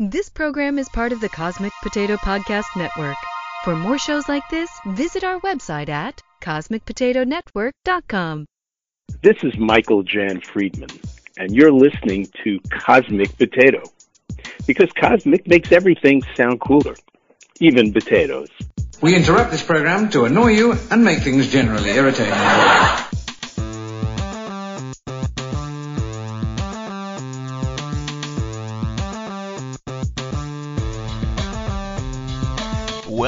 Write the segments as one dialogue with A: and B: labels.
A: This program is part of the Cosmic Potato Podcast Network. For more shows like this, visit our website at cosmicpotatonetwork.com.
B: This is Michael Jan Friedman, and you're listening to Cosmic Potato. Because Cosmic makes everything sound cooler, even potatoes.
C: We interrupt this program to annoy you and make things generally irritating.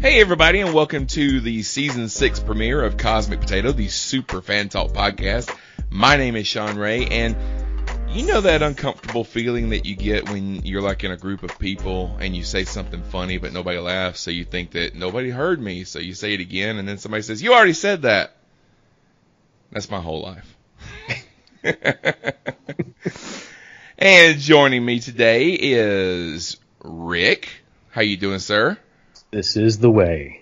D: Hey everybody, and welcome to the season six premiere of Cosmic Potato, the Super Fan Talk podcast. My name is Sean Ray, and you know that uncomfortable feeling that you get when you're like in a group of people and you say something funny but nobody laughs, so you think that nobody heard me, so you say it again, and then somebody says, "You already said that." That's my whole life. and joining me today is Rick. How you doing, sir?
E: This is the way.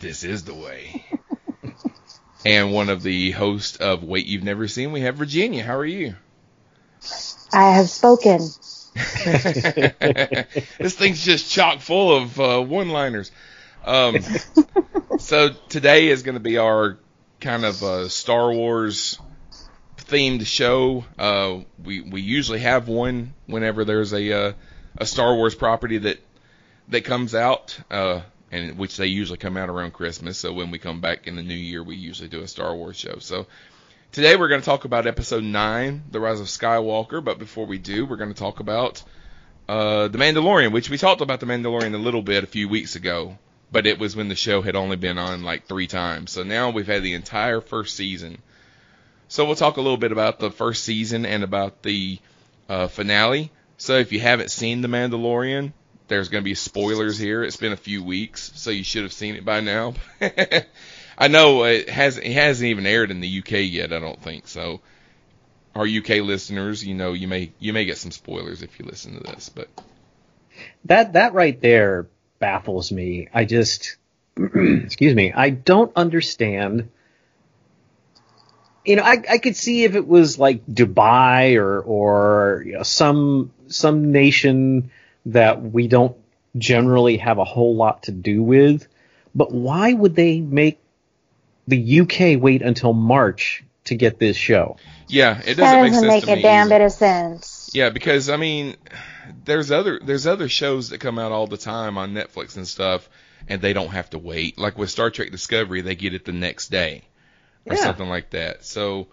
D: This is the way. and one of the hosts of Wait You've Never Seen, we have Virginia. How are you?
F: I have spoken.
D: this thing's just chock full of uh, one-liners. Um, so today is going to be our kind of uh, Star Wars themed show. Uh, we we usually have one whenever there's a uh, a Star Wars property that that comes out, uh, and which they usually come out around Christmas. So when we come back in the new year, we usually do a Star Wars show. So today we're going to talk about Episode Nine, The Rise of Skywalker. But before we do, we're going to talk about uh, The Mandalorian, which we talked about The Mandalorian a little bit a few weeks ago. But it was when the show had only been on like three times. So now we've had the entire first season. So we'll talk a little bit about the first season and about the uh, finale. So if you haven't seen The Mandalorian, there's going to be spoilers here. It's been a few weeks, so you should have seen it by now. I know it hasn't it hasn't even aired in the UK yet. I don't think so. Our UK listeners, you know, you may you may get some spoilers if you listen to this, but
E: That that right there baffles me. I just excuse me. I don't understand. You know, I I could see if it was like Dubai or or you know, some some nation that we don't generally have a whole lot to do with. But why would they make the UK wait until March to get this show?
D: yeah, it doesn't
F: That
D: make
F: doesn't
D: sense
F: make
D: to
F: a
D: me.
F: damn
D: either.
F: bit of sense.
D: Yeah, because I mean, there's other there's other shows that come out all the time on Netflix and stuff, and they don't have to wait. Like with Star Trek Discovery, they get it the next day or
E: Yeah.
D: something like that. So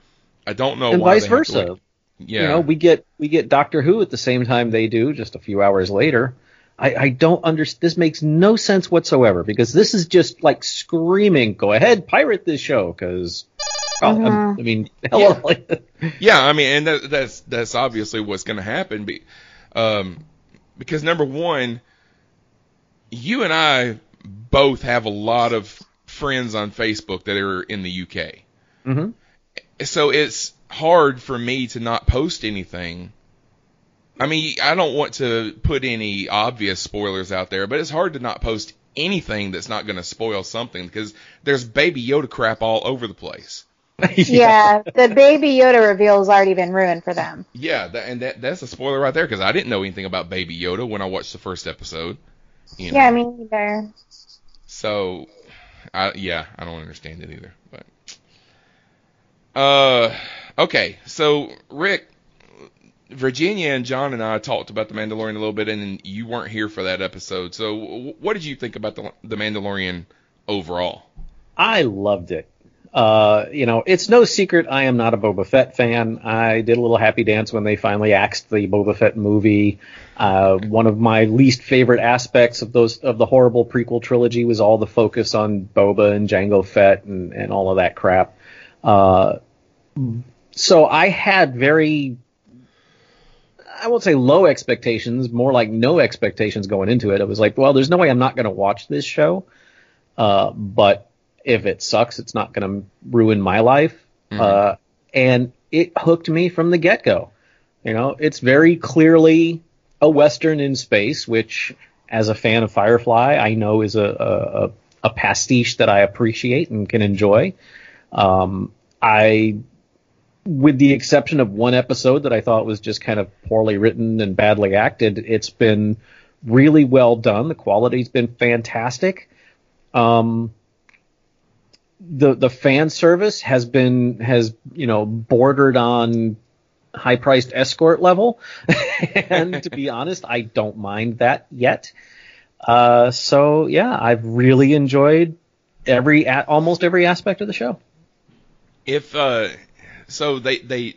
D: I don't know
E: and
D: why
E: vice
D: they have to
E: versa.
D: Wait. Yeah,
E: You know, we get we get Doctor Who at the same time they do, just a few hours later. I, I don't understand. This makes no sense whatsoever because this is just like screaming, "Go ahead, pirate this show!" Because, I mean, hello,
D: yeah. I mean, and that, that's that's obviously what's going to happen. Be, um, because number one, you and I both have a lot of friends on Facebook that are in the UK.
E: Mhm.
D: so it's hard for me to not post anything. I mean, I don't want to put any obvious spoilers out there, but it's hard to not post anything that's not going to spoil something because there's Baby Yoda crap all over the place.
F: Yeah, the baby Yoda reveal has already been ruined for them.
D: Yeah, that, and that that's a spoiler right there because I didn't know anything about Baby Yoda when I watched the first episode. You know?
F: Yeah, me neither.
D: So, I yeah, I don't understand it either. But, uh, okay. So Rick, Virginia and John and I talked about the Mandalorian a little bit, and you weren't here for that episode. So, what did you think about the the Mandalorian overall?
E: I loved it. Uh, you know, it's no secret I am not a Boba Fett fan. I did a little happy dance when they finally axed the Boba Fett movie. Uh, one of my least favorite aspects of those of the horrible prequel trilogy was all the focus on Boba and Jango Fett and, and all of that crap. Uh, so I had very I won't say low expectations, more like no expectations going into it. It was like, well, there's no way I'm not going to watch this show. Uh, but if it sucks, it's not going to ruin my life.
D: Mm-hmm.
E: Uh, and it hooked me from the get go. You know, it's very clearly a Western in space, which as a fan of Firefly, I know is a, a, a pastiche that I appreciate and can enjoy. Um, I, with the exception of one episode that I thought was just kind of poorly written and badly acted, it's been really well done. The quality's been fantastic. Um, the the fan service has been has you know bordered on high priced escort level, and to be honest, I don't mind that yet. Uh, so yeah, I've really enjoyed every almost every aspect of the show.
D: If uh, so, they they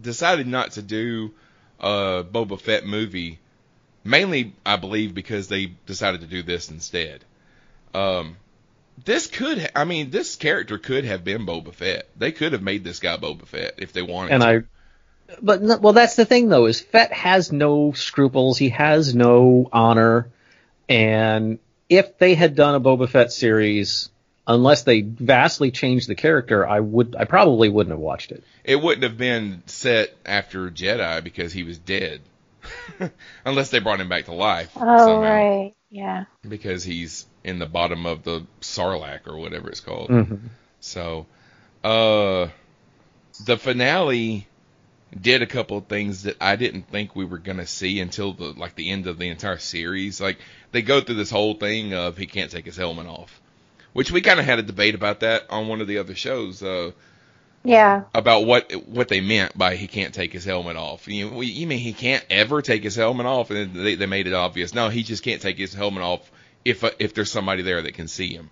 D: decided not to do a Boba Fett movie, mainly I believe because they decided to do this instead. Um, this could, ha- I mean, this character could have been Boba Fett. They could have made this guy Boba Fett if they wanted.
E: And
D: to.
E: I, but no, well, that's the thing though, is Fett has no scruples. He has no honor. And if they had done a Boba Fett series, unless they vastly changed the character, I would, I probably wouldn't have watched it.
D: it wouldn't have been set after Jedi because he was dead, unless they brought him back to life.
F: Oh,
D: somehow.
F: right. Yeah.
D: because he's in the bottom of the Sarlacc or whatever it's called.
E: Mm-hmm.
D: So, uh, the finale did a couple of things that I didn't think we were gonna see until the like the end of the entire series. Like they go through this whole thing of he can't take his helmet off, which we kind of had a debate about that on one of the other shows. Uh,
F: Yeah.
D: about what what they meant by he can't take his helmet off. You, you mean he can't ever take his helmet off? And they, they made it obvious. No, he just can't take his helmet off if uh, if there's somebody there that can see him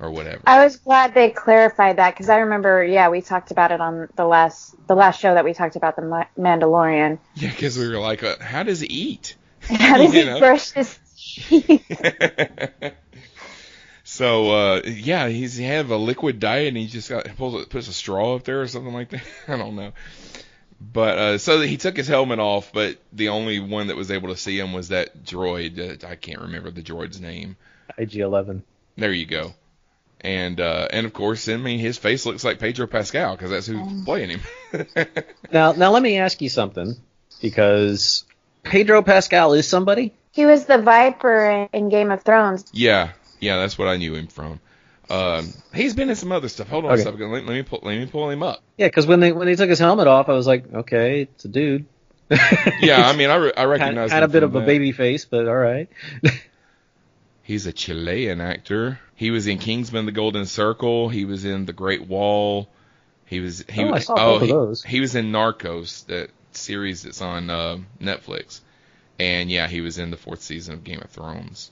D: or whatever.
F: I was glad they clarified that because I remember, yeah, we talked about it on the last the last show that we talked about the Ma- Mandalorian.
D: Yeah, because we were like, uh, how does he eat?
F: How does he
D: know?
F: brush his teeth?
D: so uh, yeah, he's he have a liquid diet and he just got pulls puts a straw up there or something like that. I don't know. But uh, so he took his helmet off, but the only one that was able to see him was that droid. Uh, I can't remember the droid's name.
E: IG-11.
D: There you go. And uh, and of course, I mean, his face looks like Pedro Pascal because that's who's playing him.
E: Now, now let me ask you something, because Pedro Pascal is somebody.
F: he was the Viper in, in Game of Thrones.
D: yeah, yeah, that's what I knew him from. Um, he's been in some other stuff. Hold on
E: Okay.
D: a second. Let, let me pull, let me pull him up.
E: Yeah, because when they when they took his helmet off, I was like, okay, it's a dude.
D: Yeah, I mean, I, re- I recognize
E: kind
D: him
E: of bit of a baby face, but all right.
D: He's a Chilean actor. He was in Kingsman: The Golden Circle. He was in The Great Wall. He was he
E: Oh, I
D: was
E: saw both of
D: he,
E: those.
D: he was in Narcos, that series that's on uh, Netflix. And yeah, he was in the fourth season of Game of Thrones.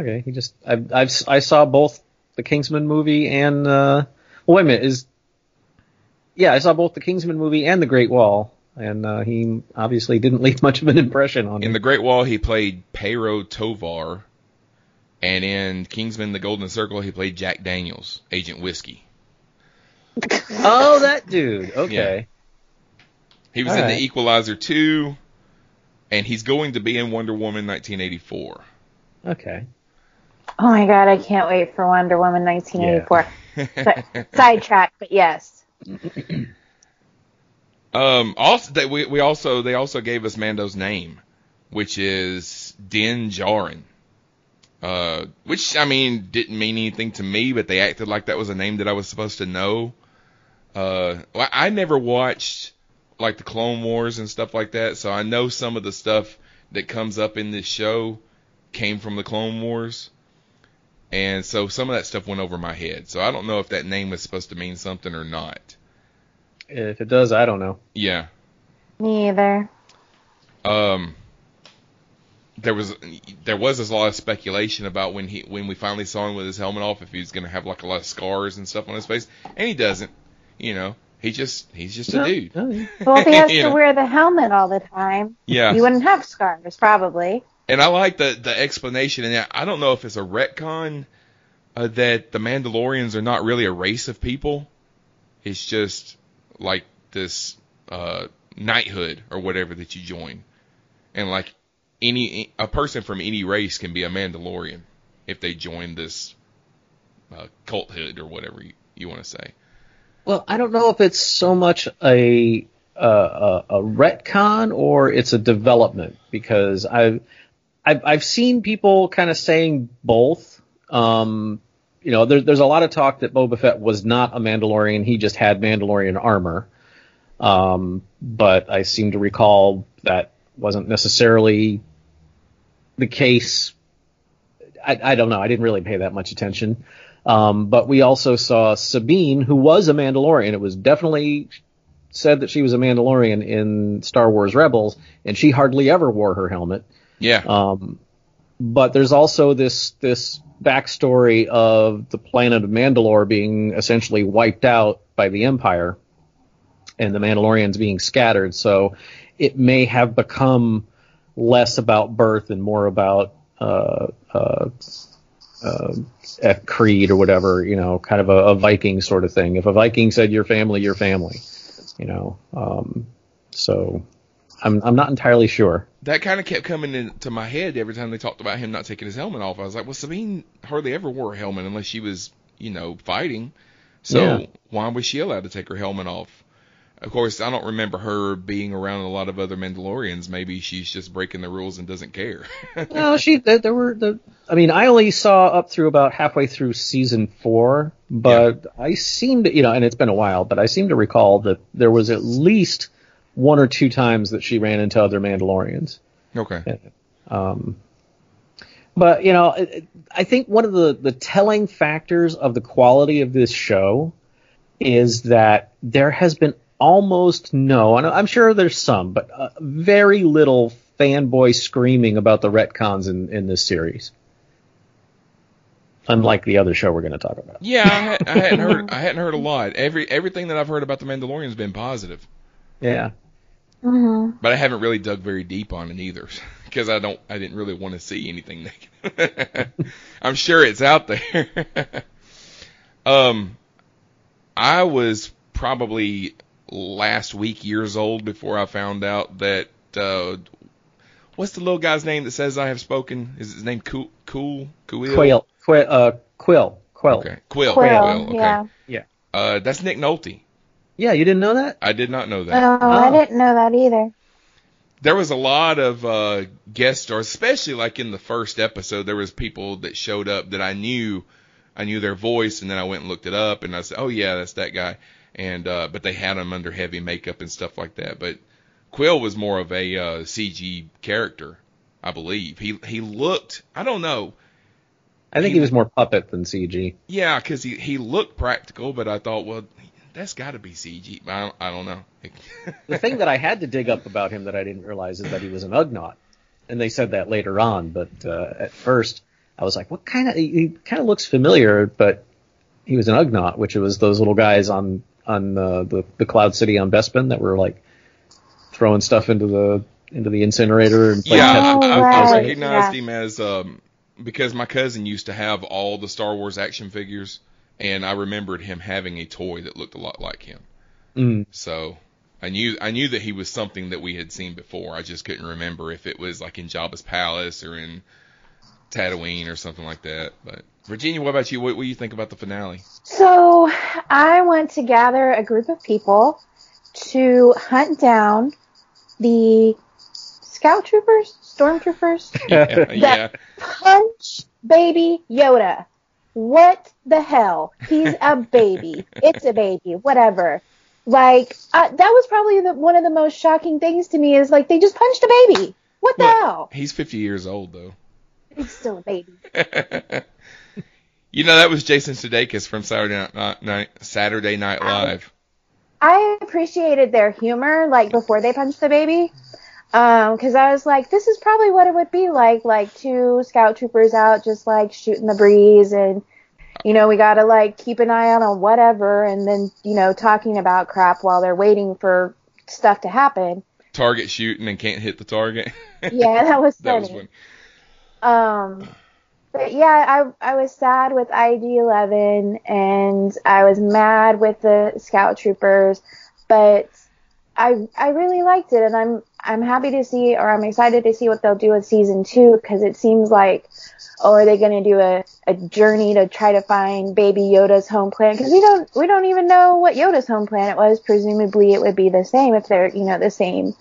E: Okay, he just I I've I saw both the Kingsman movie and uh well, wait a minute is yeah I saw both the Kingsman movie and the Great Wall and uh, he obviously didn't leave much of an impression on me.
D: In
E: me.
D: The Great Wall, he played Pero Tovar, and in Kingsman: The Golden Circle, he played Jack Daniels, Agent Whiskey.
E: oh, that dude. Okay.
D: He was
E: All
D: in
E: right.
D: The Equalizer 2, and he's going to be in Wonder Woman 1984.
E: Okay.
F: Oh my god, I can't wait for Wonder Woman 1984. But, sidetrack, but yes.
D: Um, also, they, we, we also they also gave us Mando's name, which is Din Djarin. Uh, which I mean didn't mean anything to me, but they acted like that was a name that I was supposed to know. Uh, I never watched like the Clone Wars and stuff like that, so I know some of the stuff that comes up in this show came from the Clone Wars. And so some of that stuff went over my head. So I don't know if that name was supposed to mean something or not.
E: If it does, I don't know.
D: Yeah.
F: Me either.
D: um there was there was a lot of speculation about when he when we finally saw him with his helmet off if he was going to have like a lot of scars and stuff on his face and he doesn't you know he just he's just a
E: No,
D: dude
E: no.
F: Well, if he has to
D: know?
F: wear the helmet all the time,
D: yeah
F: he wouldn't have scars, probably.
D: And I like the the explanation and I don't know if it's a retcon uh, that the Mandalorians are not really a race of people. It's just like this uh knighthood or whatever that you join. And like any a person from any race can be a Mandalorian if they join this uh, culthood or whatever you, you want to say.
E: Well, I don't know if it's so much a a, a retcon or it's a development because I've I've, I've seen people kind of saying both. Um, you know, there, there's a lot of talk that Boba Fett was not a Mandalorian; he just had Mandalorian armor. Um, but I seem to recall that wasn't necessarily the case. I, I don't know. I didn't really pay that much attention. Um, but we also saw Sabine, who was a Mandalorian. It was definitely said that she was a Mandalorian in Star Wars Rebels, and she hardly ever wore her helmet.
D: Yeah.
E: Um, but there's also this this backstory of the planet of Mandalore being essentially wiped out by the Empire, and the Mandalorians being scattered. So it may have become less about birth and more about uh, uh, uh, creed or whatever, you know, kind of a, a, Viking sort of thing. If a Viking said your family, your family, you know. Um, so I'm I'm not entirely sure.
D: That kind of kept coming into my head every time they talked about him not taking his helmet off. I was like, well, Sabine hardly ever wore a helmet unless she was, you know, fighting. So yeah. why was she allowed to take her helmet off? Of course, I don't remember her being around a lot of other Mandalorians. Maybe she's just breaking the rules and doesn't care.
E: no, she. There were the. I mean, I only saw up through about halfway through season four, but yeah. I seem to, you know, and it's been a while, but I seem to recall that there was at least one or two times that she ran into other Mandalorians.
D: Okay.
E: Um, but you know, I think one of the the telling factors of the quality of this show is that there has been almost no, and I'm sure there's some, but uh, very little fanboy screaming about the retcons in, in this series. Unlike the other show we're going to talk about.
D: Yeah, I, had, I hadn't heard. I hadn't heard a lot. Every everything that I've heard about the Mandalorian has been positive.
E: Yeah.
F: Mm-hmm.
D: But I haven't really dug very deep on it either, because I don't. I didn't really want to see anything negative. I'm sure it's out there. um, I was probably last week years old before I found out that uh, what's the little guy's name that says I have spoken? Is his name Cool Cool Quill?
E: Quill Quill uh, Quill Quill.
D: Okay. Quill.
F: Quill.
D: Quill. Okay.
F: Yeah.
E: Yeah.
D: Uh, that's Nick Nolte.
E: Yeah, you didn't know that?
D: I did not know that.
F: Oh, oh. I didn't know that either.
D: There was a lot of uh, guest stars, especially like in the first episode. There was people that showed up that I knew, I knew their voice, and then I went and looked it up, and I said, "Oh yeah, that's that guy." and uh, but they had him under heavy makeup and stuff like that. But Quill was more of a uh, CG character, I believe. He he looked, I don't know.
E: I think he, he was more puppet than CG.
D: Yeah, because he he looked practical, but I thought, well, that's got to be CG. I don't, I don't know.
E: the thing that I had to dig up about him that I didn't realize is that he was an Ugnaught, and they said that later on. But uh, at first, I was like, what kind of? He kind of looks familiar, but he was an Ugnaught, which was those little guys on on uh, the the Cloud City on Bespin that were like throwing stuff into the into the incinerator and
D: yeah,
F: I,
D: I, I, recognized yeah. him as um, because my cousin used to have all the Star Wars action figures, and I remembered him having a toy that looked a lot like him.
E: Mm.
D: So I knew I knew that he was something that we had seen before. I just couldn't remember if it was like in Jabba's palace or in Tatooine or something like that. But Virginia, what about you? What, what do you think about the finale?
F: So I want to gather a group of people to hunt down the scout troopers, stormtroopers
D: yeah,
F: that
D: yeah.
F: punch baby Yoda. What the hell? He's a baby. it's a baby. Whatever. Like uh, that was probably the, one of the most shocking things to me is like they just punched a baby. What the
D: well,
F: hell?
D: He's 50 years old though.
F: He's still a baby.
D: you know that was Jason Sudeikis from Saturday Night, Night Saturday Night Live.
F: I, I appreciated their humor, like before they punched the baby, because um, I was like, this is probably what it would be like, like two scout troopers out just like shooting the breeze, and you know we gotta like keep an eye out on whatever, and then you know talking about crap while they're waiting for stuff to happen.
D: Target shooting and can't hit the target.
F: yeah, that was
D: that
F: funny.
D: was funny.
F: Um, but yeah, I I was sad with IG-11 and I was mad with the scout troopers, but I I really liked it, and I'm I'm happy to see, or I'm excited to see what they'll do with season two, because it seems like, oh, are they going to do a, a journey to try to find Baby Yoda's home planet? Because we don't we don't even know what Yoda's home planet was. Presumably, it would be the same if they're you know the same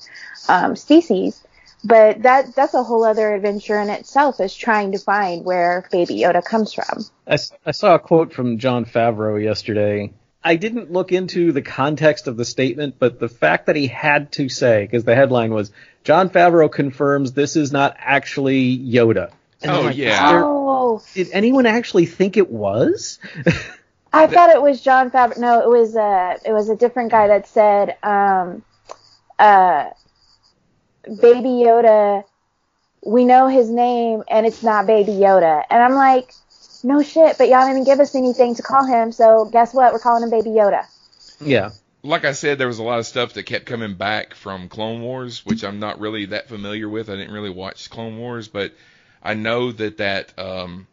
F: um, species. But that that's a whole other adventure in itself, is trying to find where Baby Yoda comes from.
E: I, I saw a quote from Jon Favreau yesterday. I didn't look into the context of the statement, but the fact that he had to say, because the headline was Jon Favreau confirms this is not actually Yoda. And
D: Oh,
E: like,
D: yeah.
E: There-
F: Oh,
E: Did anyone actually think it was?
F: I thought it was Jon Favreau. No, it was uh, it was a different guy that said, um, uh, Baby Yoda. We know his name, and it's not Baby Yoda. And I'm like, no shit, but y'all didn't give us anything to call him. So guess what? We're calling him Baby Yoda.
E: yeah.
D: like I said, there was a lot of stuff that kept coming back from Clone Wars, which I'm not really that familiar with. I didn't really watch Clone Wars, but I know that that um,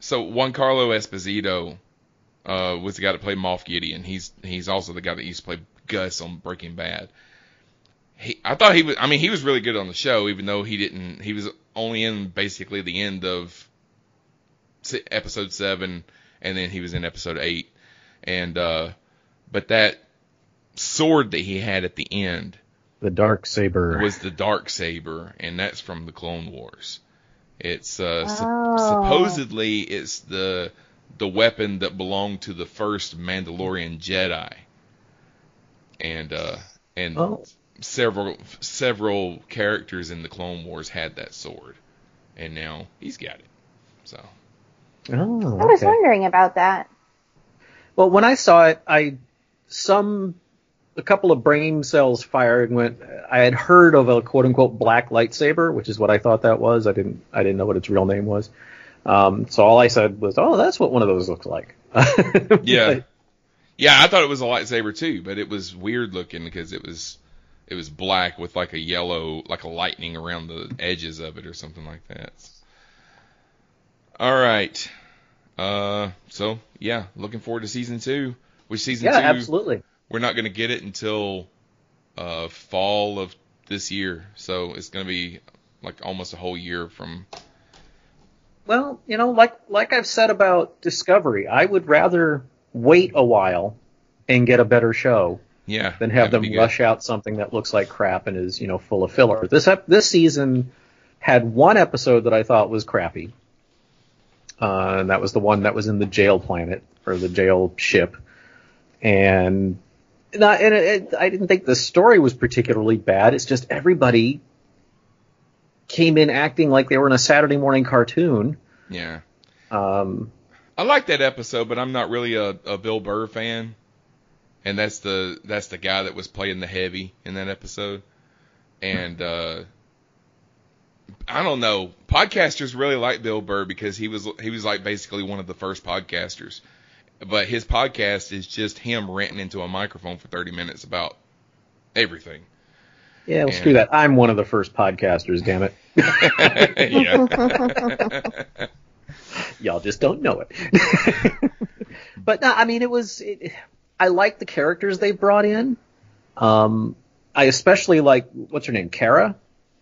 D: so Giancarlo Esposito uh, was the guy that played Moff Gideon. He's he's also the guy that used to play Gus on Breaking Bad. He, I thought he was. I mean, he was really good on the show, even though he didn't. He was only in basically the end of se- episode seven, and then he was in episode eight, and uh, but that sword that he had at the end
E: The dark saber.
D: was the dark saber, and that's from the Clone Wars. It's uh, sup-
F: Oh.
D: supposedly it's the the weapon that belonged to the first Mandalorian Jedi, and uh, and
E: Oh.
D: several several characters in the Clone Wars had that sword, and now he's got it. So
E: Oh,
F: I was
E: okay.
F: wondering about that.
E: Well, when I saw it, I some a couple of brain cells fired and went. I had heard of a quote unquote black lightsaber, which is what I thought that was. I didn't I didn't know what its real name was. Um, so all I said was, "Oh, that's what one of those looks like."
D: yeah,
E: But-
D: yeah, I thought it was a lightsaber too, but it was weird looking because it was it was black with like a yellow, like a lightning around the edges of it or something like that. All right. Uh, so yeah, looking forward to season two. Which season
E: yeah,
D: two?
E: absolutely.
D: We're not going to get it until uh fall of this year, so it's going to be like almost a whole year from.
E: Well, you know, like like I've said about Discovery, I would rather wait a while and get a better show
D: Yeah.
E: than have them rush out something that looks like crap and is you know full of filler. This ep- this season had one episode that I thought was crappy, uh, and that was the one that was in the jail planet or the jail ship, and not, and it, it, I didn't think the story was particularly bad. It's just everybody came in acting like they were in a Saturday morning cartoon.
D: Yeah.
E: Um,
D: I like that episode, but I'm not really a, a Bill Burr fan. And that's the that's the guy that was playing the heavy in that episode. And uh I don't know. Podcasters really like Bill Burr because he was he was like basically one of the first podcasters. But his podcast is just him ranting into a microphone for 30 minutes about everything.
E: yeah, well,
D: And-
E: screw that. I'm one of the first podcasters. Damn it. Y'all just don't know it. but no, I mean, it was. It, I like the characters they brought in. Um, I especially like what's her name, Cara.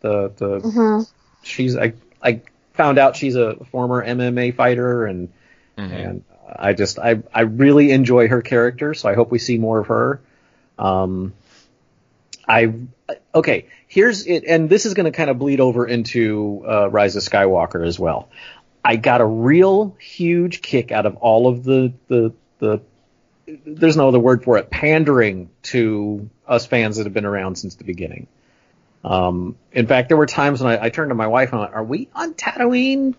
E: The the
F: hmm
E: she's I I found out she's a former MMA fighter and
D: Mhm.
E: and I just I I really enjoy her character, so I hope we see more of her. Um, I okay. Here's it, and this is going to kind of bleed over into uh, Rise of Skywalker as well. I got a real huge kick out of all of the the the. There's no other word for it. Pandering to us fans that have been around since the beginning. Um, in fact, there were times when I, I turned to my wife and I went, "Are we on Tatooine?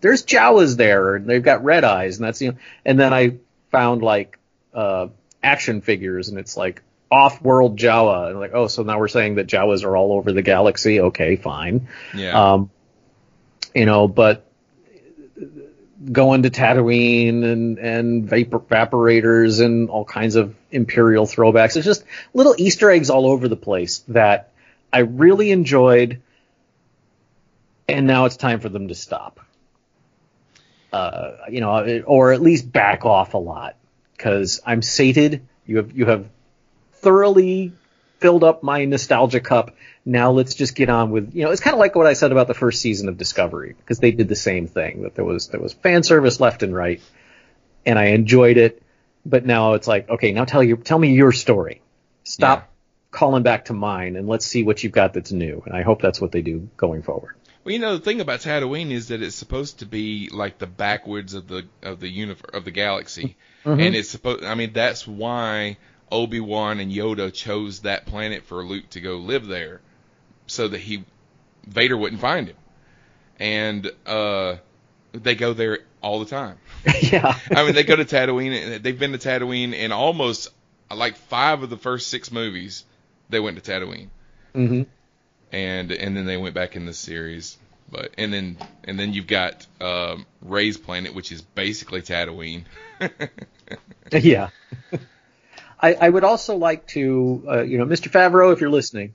E: There's Jawas there, and they've got red eyes, and that's you know." And then I found like uh, action figures, and it's like off-world Jawa, and like, oh, so now we're saying that Jawas are all over the galaxy. Okay, fine.
D: Yeah.
E: Um, you know, but going to Tatooine and and vapor evaporators and all kinds of Imperial throwbacks. It's just little Easter eggs all over the place that I really enjoyed, and now it's time for them to stop. Uh, you know, or at least back off a lot because I'm sated. You have you have thoroughly filled up my nostalgia cup. Now let's just get on with, you know, it's kind of like what I said about the first season of Discovery because they did the same thing that there was there was fan service left and right, and I enjoyed it. But now it's like, okay, now tell you tell me your story. Stop. Calling back to mine and let's see what you've got that's new. And I hope that's what they do going forward.
D: Well, you know the thing about Tatooine is that it's supposed to be like the backwoods of the of the universe of the galaxy, and it's supposed. I mean, that's why Obi Wan and Yoda chose that planet for Luke to go live there, so that he Vader wouldn't find him, and uh, they go there all the time.
E: yeah.
D: I mean, they go to Tatooine. and They've been to Tatooine in almost like five of the first six movies. They went to Tatooine
E: hmm
D: and and then they went back in the series. But and then and then you've got um, Rey's planet, which is basically Tatooine.
E: Yeah. I, I would also like to, uh, you know, Mr. Favreau, if you're listening,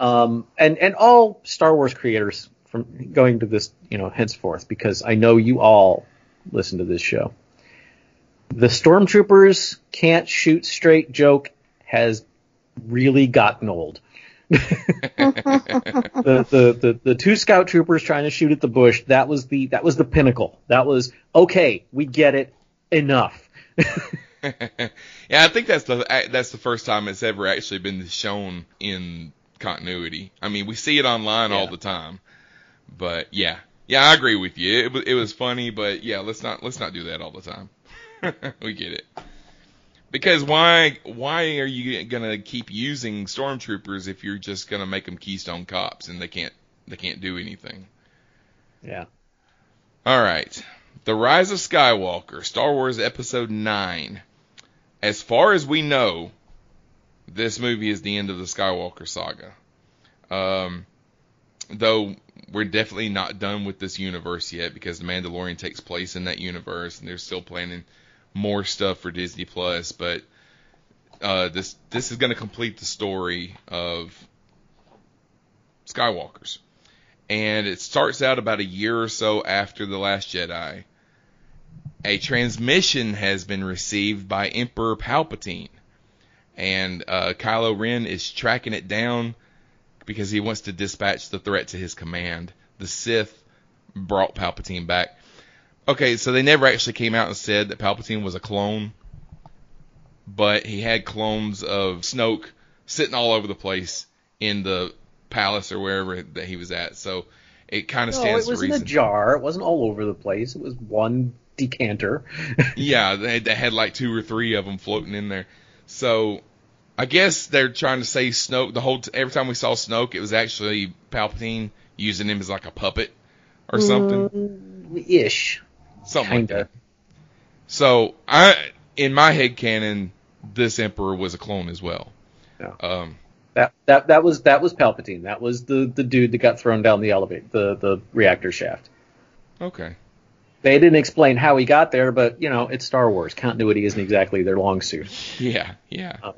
E: um, and and all Star Wars creators from going to this, you know, henceforth, because I know you all listen to this show. The stormtroopers can't shoot straight joke has really gotten old. the, the, the, the two scout troopers trying to shoot at the bush, that was the that was the pinnacle. That was okay, we get it, enough.
D: yeah, I think that's the that's the first time it's ever actually been shown in continuity. I mean, we see it online all the time, but yeah, yeah, I agree with you. It, it was funny, but yeah, let's not let's not do that all the time. we get it. Because why why are you gonna keep using stormtroopers if you're just gonna make them Keystone Cops and they can't they can't do anything?
E: Yeah.
D: All right. The Rise of Skywalker, Star Wars Episode 9. As far as we know, this movie is the end of the Skywalker saga. Um, though we're definitely not done with this universe yet because The Mandalorian takes place in that universe and they're still planning more stuff for Disney Plus, but uh, this this is going to complete the story of Skywalkers and it starts out about a year or so after The Last Jedi. A transmission has been received by Emperor Palpatine, and uh, Kylo Ren is tracking it down because he wants to dispatch the threat to his command. The Sith brought Palpatine back. Okay, so they never actually came out and said that Palpatine was a clone, but he had clones of Snoke sitting all over the place in the palace or wherever that he was at. So it kind of
E: No,
D: stands
E: it was
D: to
E: in a jar. It wasn't all over the place. It was one decanter.
D: Yeah, they, they had like two or three of them floating in there. So I guess they're trying to say Snoke. The whole t- every time we saw Snoke, it was actually Palpatine using him as like a puppet or mm, something,
E: Ish.
D: Something like
E: Kinda.
D: that. So I, in my head canon, this Emperor was a clone as well.
E: Yeah.
D: Um,
E: That that that was that was Palpatine. That was the the dude that got thrown down the elevator, the the reactor shaft.
D: okay.
E: They didn't explain how he got there, but you know it's Star Wars. Continuity isn't exactly their long suit.
D: Yeah, yeah.
E: Um,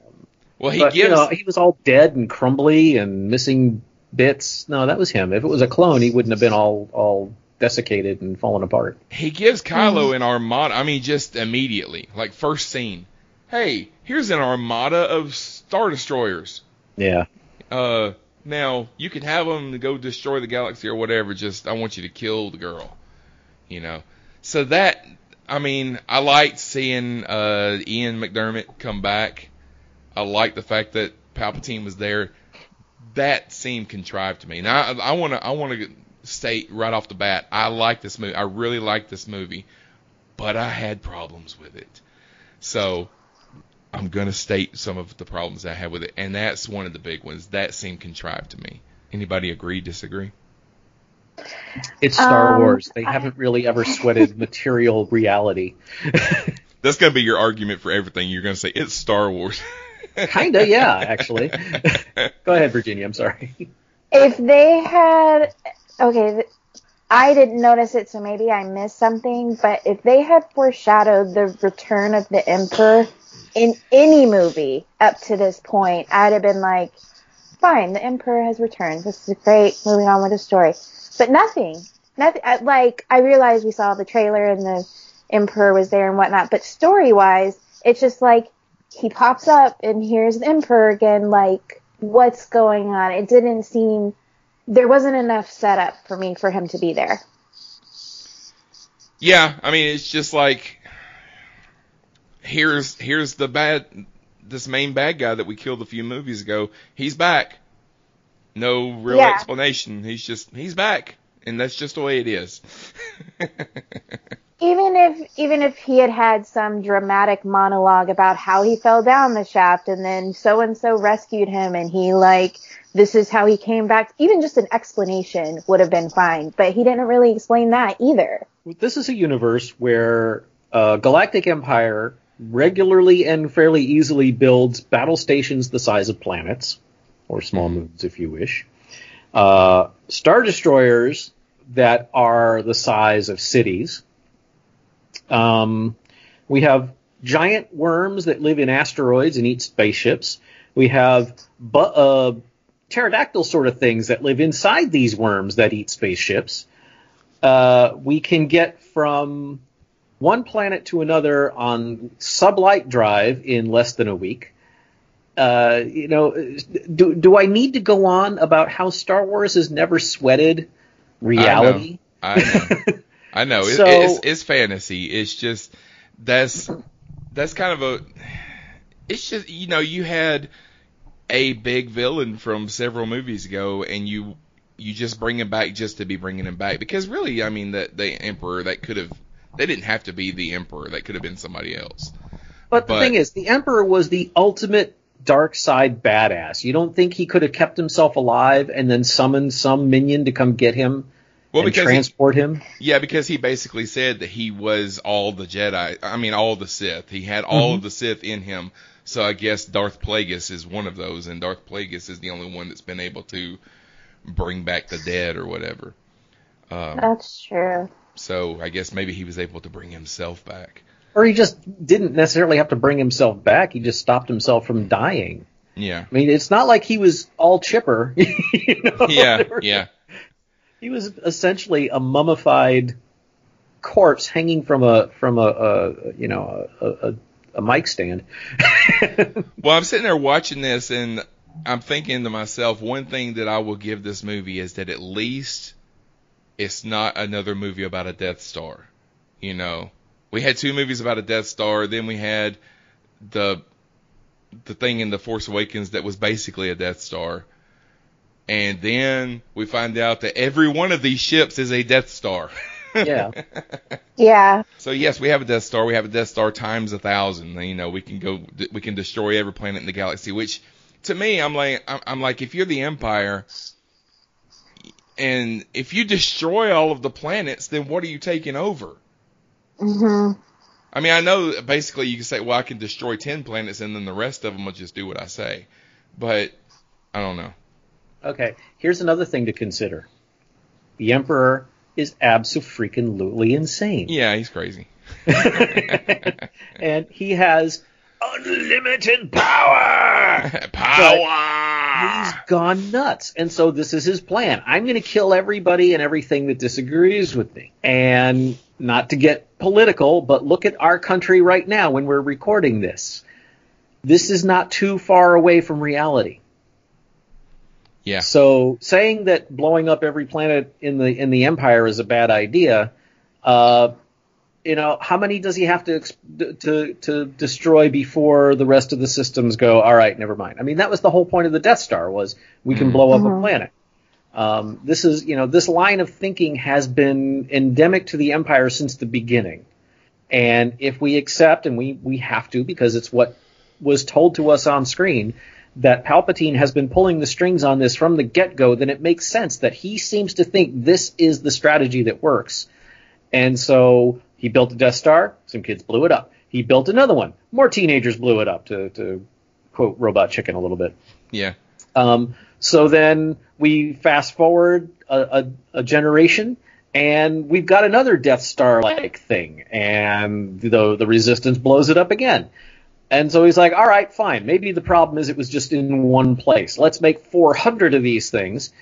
D: Well, he
E: but
D: gives.
E: you know he was all dead and crumbly and missing bits. No, that was him. If it was a clone, he wouldn't have been all all desiccated and fallen apart.
D: he gives Kylo an armada. I mean, just immediately, like first scene. Hey, here's an armada of star destroyers.
E: Yeah.
D: Uh, now you can have them to go destroy the galaxy or whatever. Just I want you to kill the girl. You know. So that I mean, I liked seeing uh, Ian McDiarmid come back. I like the fact that Palpatine was there. That seemed contrived to me. Now I want to I want to state right off the bat, I like this movie. I really like this movie, but I had problems with it. So I'm gonna state some of the problems I had with it, and that's one of the big ones. That seemed contrived to me. Anybody agree? Disagree?
E: It's Star
F: Um,
E: Wars. They haven't really ever sweated material reality.
D: That's gonna be your argument for everything. You're gonna say it's Star Wars.
E: Kinda, yeah, actually. Go ahead, Virginia. I'm sorry.
F: If they had, okay, I didn't notice it, so maybe I missed something. But if they had foreshadowed the return of the Emperor in any movie up to this point, I'd have been like, fine, the Emperor has returned. This is great. Moving on with the story. But nothing. Nothing. Like I realized we saw the trailer and the Emperor was there and whatnot, but story wise, it's just like he pops up and here's the Emperor again. Like, what's going on? It didn't seem there wasn't enough setup for me for him to be there.
D: Yeah, I mean it's just like here's here's the bad this main bad guy that we killed a few movies ago. He's back. No real
F: Yeah.
D: explanation. He's just he's back, and that's just the way it is.
F: even if even if he had had some dramatic monologue about how he fell down the shaft and then so and so rescued him and he like this is how he came back even just an explanation would have been fine but he didn't really explain that either
E: This is a universe where uh, Galactic Empire regularly and fairly easily builds battle stations the size of planets, or small moons if you wish. Uh, Star destroyers that are the size of cities. Um, we have giant worms that live in asteroids and eat spaceships. We have bu- uh, pterodactyl sort of things that live inside these worms that eat spaceships. Uh, we can get from one planet to another on sublight drive in less than a week. Uh, you know, do do I need to go on about how Star Wars has never sweated reality?
D: I know. I know. It,
E: So-
D: it's it's fantasy. It's just that's that's kind of a. It's just you know you had a big villain from several movies ago, and you you just bring him back just to be bringing him back because really, I mean, that the Emperor that could have they didn't have to be the Emperor. That could have been somebody else.
E: But the
D: But-
E: thing is, the Emperor was the ultimate dark side badass. You don't think he could have kept himself alive and then summoned some minion to come get him
D: Well,
E: and
D: because he-
E: transport him?
D: Yeah, because he basically said that he was all the Jedi. I mean, all the Sith. He had all
E: Mhm.
D: of the Sith in him. So I guess Darth Plagueis is one of those, and Darth Plagueis is the only one that's been able to bring back the dead or whatever. Um,
F: that's true
D: so I guess maybe he was able to bring himself back.
E: Or he just didn't necessarily have to bring himself back. He just stopped himself from dying.
D: Yeah.
E: I mean, it's not like he was all chipper. you know?
D: Yeah. Yeah.
E: He was essentially a mummified corpse hanging from a from a, a you know a, a, a mic stand.
D: Well, I'm sitting there watching this, and I'm thinking to myself, one thing that I will give this movie is that at least it's not another movie about a Death Star. You know, we had two movies about a Death Star, then we had the the thing in the Force Awakens that was basically a Death Star. And then we find out that every one of these ships is a Death Star.
E: yeah.
F: yeah
D: So yes, we have a Death Star. We have a Death Star times a thousand. You know, we can go, we can destroy every planet in the galaxy. Which, to me, I'm like, I'm, I'm like, if you're the Empire, and if you destroy all of the planets, then what are you taking over?
F: hmm
D: I mean, I know basically you can say, well, I can destroy ten planets, and then the rest of them will just do what I say. But I don't know.
E: Okay. Here's another thing to consider. The Emperor is absolutely freaking insane.
D: Yeah, he's crazy.
E: and he has unlimited power.
D: Power.
E: He's gone nuts. And so this is his plan. I'm going to kill everybody and everything that disagrees with me. And not to get political, but look at our country right now when we're recording this. This is not too far away from reality.
D: Yeah.
E: So saying that blowing up every planet in the in the empire is a bad idea, uh, you know, how many does he have to to to destroy before the rest of the systems go? All right, never mind. I mean, that was the whole point of the Death Star was we can blow up a planet. Um, this is you know this line of thinking has been endemic to the empire since the beginning, and if we accept and we we have to because it's what was told to us on screen that Palpatine has been pulling the strings on this from the get go, then it makes sense that he seems to think this is the strategy that works. And so he built a Death Star, some kids blew it up. He built another one, more teenagers blew it up, to, to quote Robot Chicken a little bit.
D: Yeah.
E: Um, so then we fast forward a, a, a generation, and we've got another Death Star like thing, and the the Resistance blows it up again. And so he's like, all right, fine. Maybe the problem is it was just in one place. Let's make 400 of these things.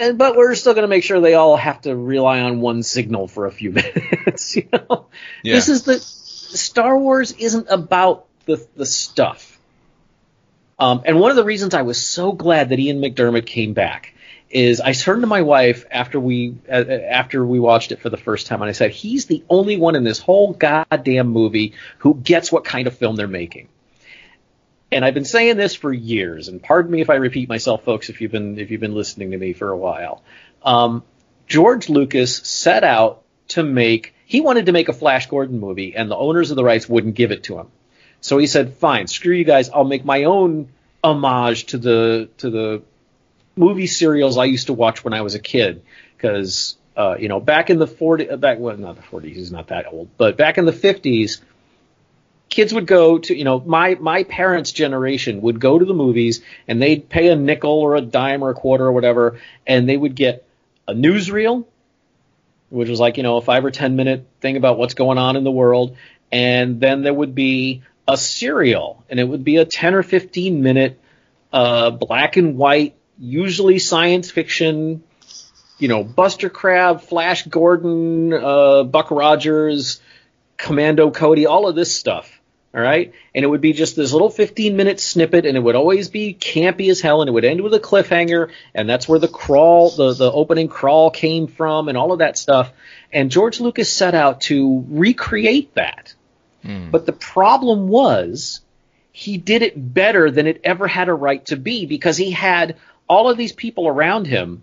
E: And, but we're still going to make sure they all have to rely on one signal for a few minutes. You know,
D: Yeah.
E: this is the Star Wars isn't about the the stuff. Um, and one of the reasons I was so glad that Ian McDiarmid came back is I turned to my wife after we uh, after we watched it for the first time and I said he's the only one in this whole goddamn movie who gets what kind of film they're making. And I've been saying this for years, and pardon me if I repeat myself, folks, if you've been if you've been listening to me for a while. Um, George Lucas set out to make he wanted to make a Flash Gordon movie, and the owners of the rights wouldn't give it to him. So he said, "Fine, screw you guys. I'll make my own homage to the to the movie serials I used to watch when I was a kid because uh, you know back in the 40 uh, back well not the 40s he's not that old but back in the 50s kids would go to you know my my parents generation would go to the movies and they'd pay a nickel or a dime or a quarter or whatever and they would get a newsreel which was like you know a 5 or 10 minute thing about what's going on in the world and then there would be a serial and it would be a 10 or 15 minute uh, black and white usually science fiction, you know, Buster Crabbe, Flash Gordon, uh, Buck Rogers, Commando Cody, all of this stuff. All right. And it would be just this little 15 minute snippet and it would always be campy as hell and it would end with a cliffhanger. And that's where the crawl, the, the opening crawl came from and all of that stuff. And George Lucas set out to recreate that. Mm. But the problem was he did it better than it ever had a right to be because he had all of these people around him,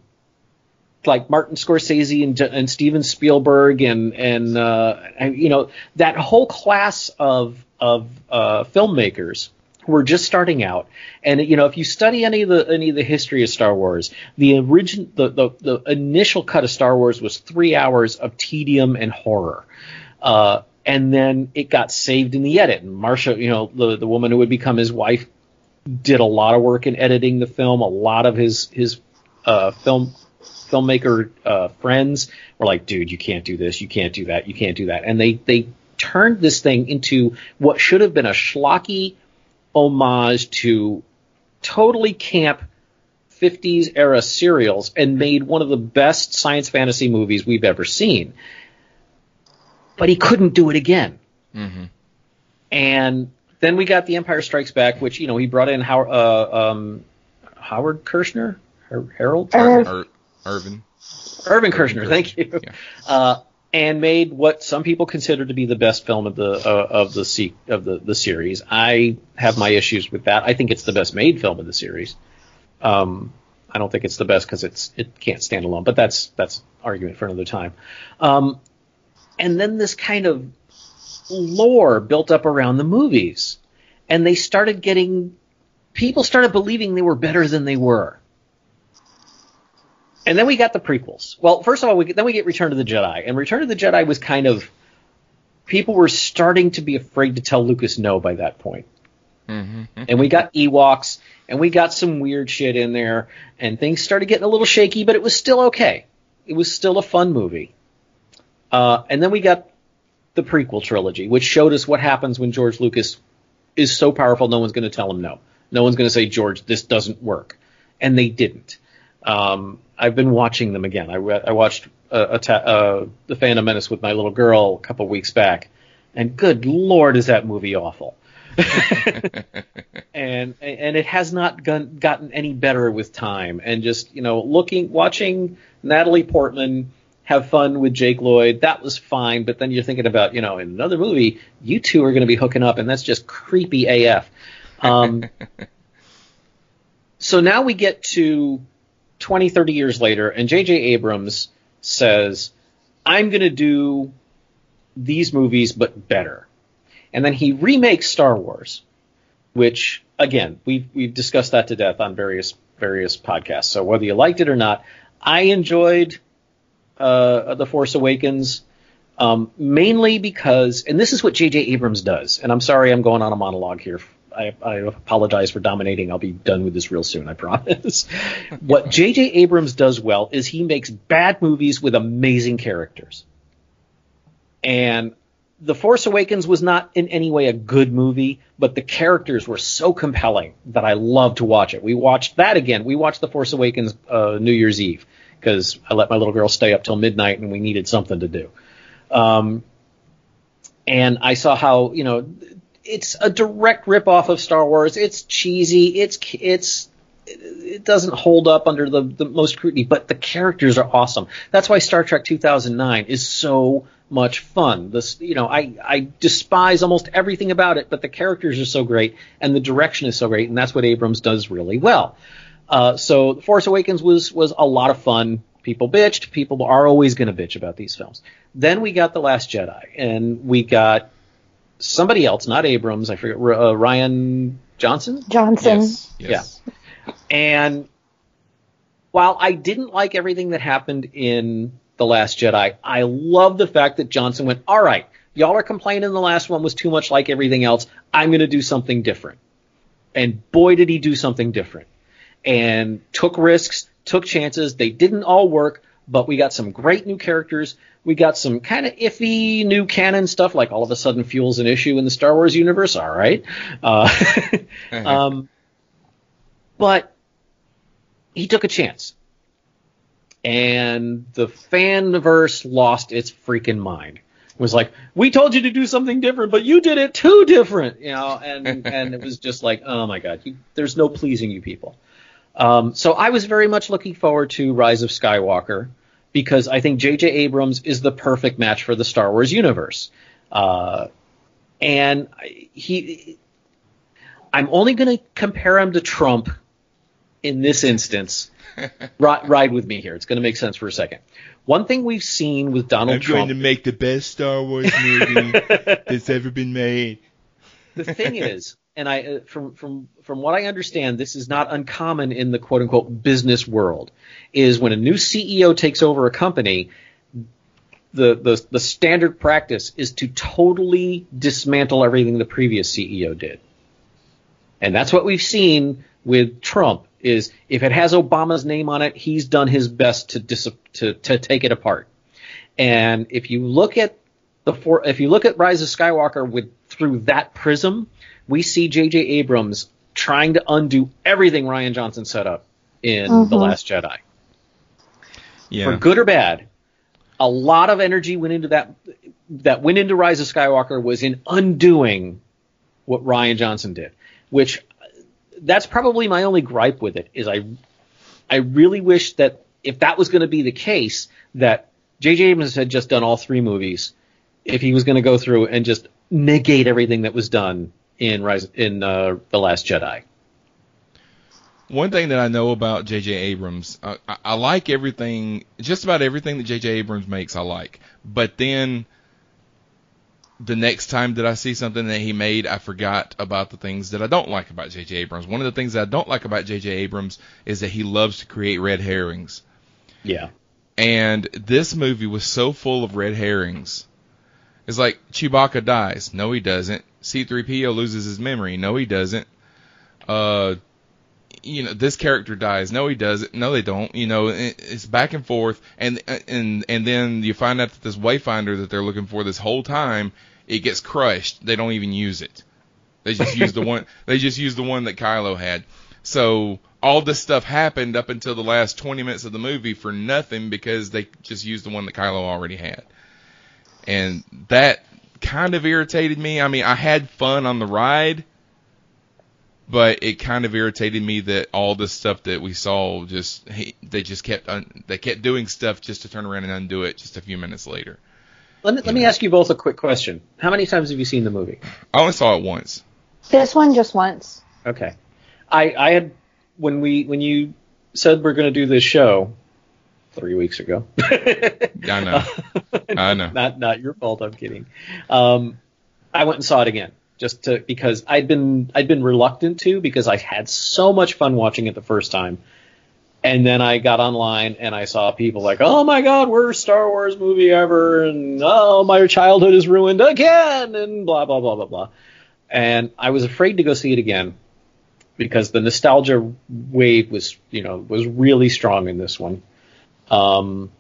E: like Martin Scorsese and, and Steven Spielberg and and, uh, and you know that whole class of of uh, filmmakers who were just starting out. And you know, if you study any of the any of the history of Star Wars, the origin the, the, the initial cut of Star Wars was three hours of tedium and horror. Uh, and then it got saved in the edit. And Marcia, you know, the the woman who would become his wife, did a lot of work in editing the film. A lot of his his uh, film filmmaker uh, friends were like, "Dude, you can't do this. You can't do that. You can't do that." And they they turned this thing into what should have been a schlocky homage to totally camp 50s era serials and made one of the best science fantasy movies we've ever seen. But he couldn't do it again. Mm-hmm. And then we got The Empire Strikes Back, which you know he brought in Howard, uh, um, Howard Kershner, Harold,
D: Ir- Irvin,
E: Irvin Kershner. Thank you. Yeah. Uh, and made what some people consider to be the best film of the uh, of the se- of the, the series. I have my issues with that. I think it's the best made film of the series. Um, I don't think it's the best because it's it can't stand alone, but that's that's argument for another time. Um, and then this kind of lore built up around the movies. And they started getting, people started believing they were better than they were. And then we got the prequels. Well, first of all, we, then we get Return of the Jedi. And Return of the Jedi was kind of, people were starting to be afraid to tell Lucas no by that point. Mm-hmm. And we got Ewoks, and we got some weird shit in there, and things started getting a little shaky, but it was still okay. It was still a fun movie. Uh, and then we got the prequel trilogy, which showed us what happens when George Lucas is so powerful, no one's going to tell him no. No one's going to say, George, this doesn't work. And they didn't. Um, I've been watching them again. I, I watched uh, uh, The Phantom Menace with my little girl a couple weeks back, and good lord, is that movie awful. and and it has not gotten any better with time. And just you know, looking, watching Natalie Portman have fun with Jake Lloyd. That was fine, but then you're thinking about, you know, in another movie, you two are going to be hooking up, and that's just creepy AF. Um, so now we get to 20, 30 years later, and J.J. Abrams says, I'm going to do these movies, but better. And then he remakes Star Wars, which, again, we've, we've discussed that to death on various various podcasts. So whether you liked it or not, I enjoyed uh, The Force Awakens, um, mainly because, and this is what J.J. Abrams does. And I'm sorry, I'm going on a monologue here. I, I apologize for dominating. I'll be done with this real soon, I promise. what J.J. Abrams does well is he makes bad movies with amazing characters. And The Force Awakens was not in any way a good movie, but the characters were so compelling that I loved to watch it. We watched that again. We watched The Force Awakens uh, New Year's Eve because I let my little girl stay up till midnight and we needed something to do. Um, and I saw how you know it's a direct ripoff of Star Wars. It's cheesy. It's it's it doesn't hold up under the, the most scrutiny, but the characters are awesome. That's why Star Trek 2009 is so much fun. This, you know, I, I despise almost everything about it, but the characters are so great and the direction is so great, and that's what Abrams does really well. Uh, so The Force Awakens was was a lot of fun. People bitched. People are always going to bitch about these films. Then we got The Last Jedi, and we got somebody else, not Abrams. I forget. Uh, Rian Johnson.
F: Johnson.
D: Yes. yes.
E: Yeah. And while I didn't like everything that happened in The Last Jedi, I love the fact that Johnson went, all right, y'all are complaining the last one was too much like everything else. I'm going to do something different. And boy, did he do something different. And took risks, took chances. They didn't all work, but we got some great new characters. We got some kind of iffy new canon stuff, like all of a sudden fuels an issue in the Star Wars universe. All right. Uh, um, but he took a chance. And the fanverse lost its freaking mind. It was like, we told you to do something different, but you did it too different, you know, and, and it was just like, oh my god, you, there's no pleasing you people. Um, so I was very much looking forward to Rise of Skywalker because I think J.J. Abrams is the perfect match for the Star Wars universe. Uh, and he, I'm only going to compare him to Trump in this instance, ride, ride, with me here. It's going to make sense for a second. One thing we've seen with Donald
D: I'm
E: Trump.
D: going to make the best Star Wars movie that's ever been made.
E: The thing is, and I uh, from from from what I understand, this is not uncommon in the quote unquote business world. Is when a new CEO takes over a company, the the the standard practice is to totally dismantle everything the previous CEO did. And that's what we've seen with Trump is if it has Obama's name on it, he's done his best to dis- to to take it apart. And if you look at the for, if you look at Rise of Skywalker with through that prism, we see J.J. Abrams trying to undo everything Rian Johnson set up in mm-hmm. The Last Jedi. Yeah. For good or bad, a lot of energy went into that that went into Rise of Skywalker was in undoing what Rian Johnson did, which that's probably my only gripe with it is I I really wish that if that was going to be the case that J.J. Abrams had just done all three movies, if he was going to go through and just negate everything that was done in Rise in uh, the Last Jedi.
D: One thing that I know about J.J. Abrams, uh, I, I like everything, just about everything that J.J. Abrams makes, I like. But then the next time that I see something that he made, I forgot about the things that I don't like about J.J. Abrams. One of the things that I don't like about J.J. Abrams is that he loves to create red herrings.
E: Yeah.
D: And this movie was so full of red herrings. It's like Chewbacca dies. No, he doesn't. C3PO loses his memory. No, he doesn't. Uh, you know, this character dies. No, he doesn't. No, they don't. You know, it's back and forth, and and and then you find out that this wayfinder that they're looking for this whole time it gets crushed. They don't even use it. They just use the one. They just use the one that Kylo had. So all this stuff happened up until the last 20 minutes of the movie for nothing because they just used the one that Kylo already had. And that kind of irritated me. I mean, I had fun on the ride, but it kind of irritated me that all the stuff that we saw just they just kept un, they kept doing stuff just to turn around and undo it just a few minutes later.
E: Let me, let me ask you both a quick question. How many times have you seen the movie?
D: I only saw it once.
F: This one just once.
E: Okay. I I had when we when you said we're going to do this show three weeks ago.
D: I know. I know.
E: Not not your fault. I'm kidding. Um, I went and saw it again just to because I'd been I'd been reluctant to because I had so much fun watching it the first time. And then I got online and I saw people like, "Oh my God, worst Star Wars movie ever!" and "Oh, my childhood is ruined again!" and blah blah blah blah blah. And I was afraid to go see it again because the nostalgia wave was, you know, was really strong in this one. Um,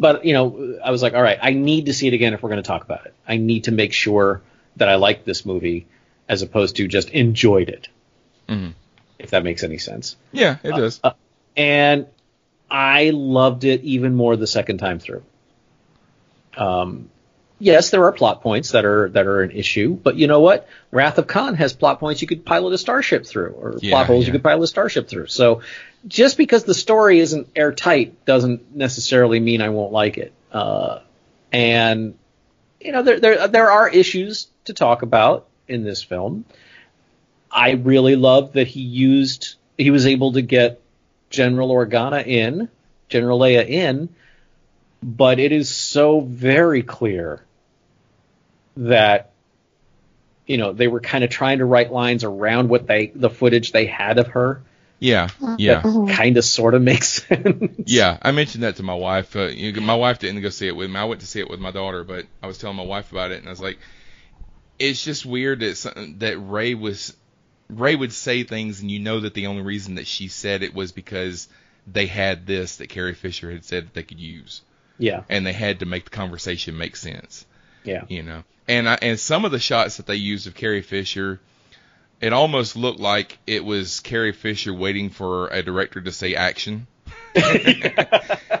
E: but you know, I was like, all right, I need to see it again if we're going to talk about it. I need to make sure that I like this movie as opposed to just enjoyed it. Mm-hmm if that makes any sense.
D: Yeah, it does. Uh,
E: and I loved it even more the second time through. Um, yes, there are plot points that are that are an issue, but you know what? Wrath of Khan has plot points you could pilot a starship through, or
D: Yeah,
E: plot holes
D: yeah.
E: you could pilot a starship through. So just because the story isn't airtight doesn't necessarily mean I won't like it. Uh, and you know, there there there are issues to talk about in this film. I really love that he used he was able to get General Organa in, General Leia in, but it is so very clear that you know they were kind of trying to write lines around what they the footage they had of her
D: Yeah, yeah,
E: kind of sort of makes sense.
D: yeah. I mentioned that to my wife. Uh, you know, my wife didn't go see it with me. I went to see it with my daughter, but I was telling my wife about it, and I was like, it's just weird that some- that Rey was Rey would say things, and you know that the only reason that she said it was because they had this that Carrie Fisher had said that they could use,
E: Yeah,
D: and they had to make the conversation make sense.
E: yeah,
D: you know. And I, and some of the shots that they used of Carrie Fisher, it almost looked like it was Carrie Fisher waiting for a director to say action.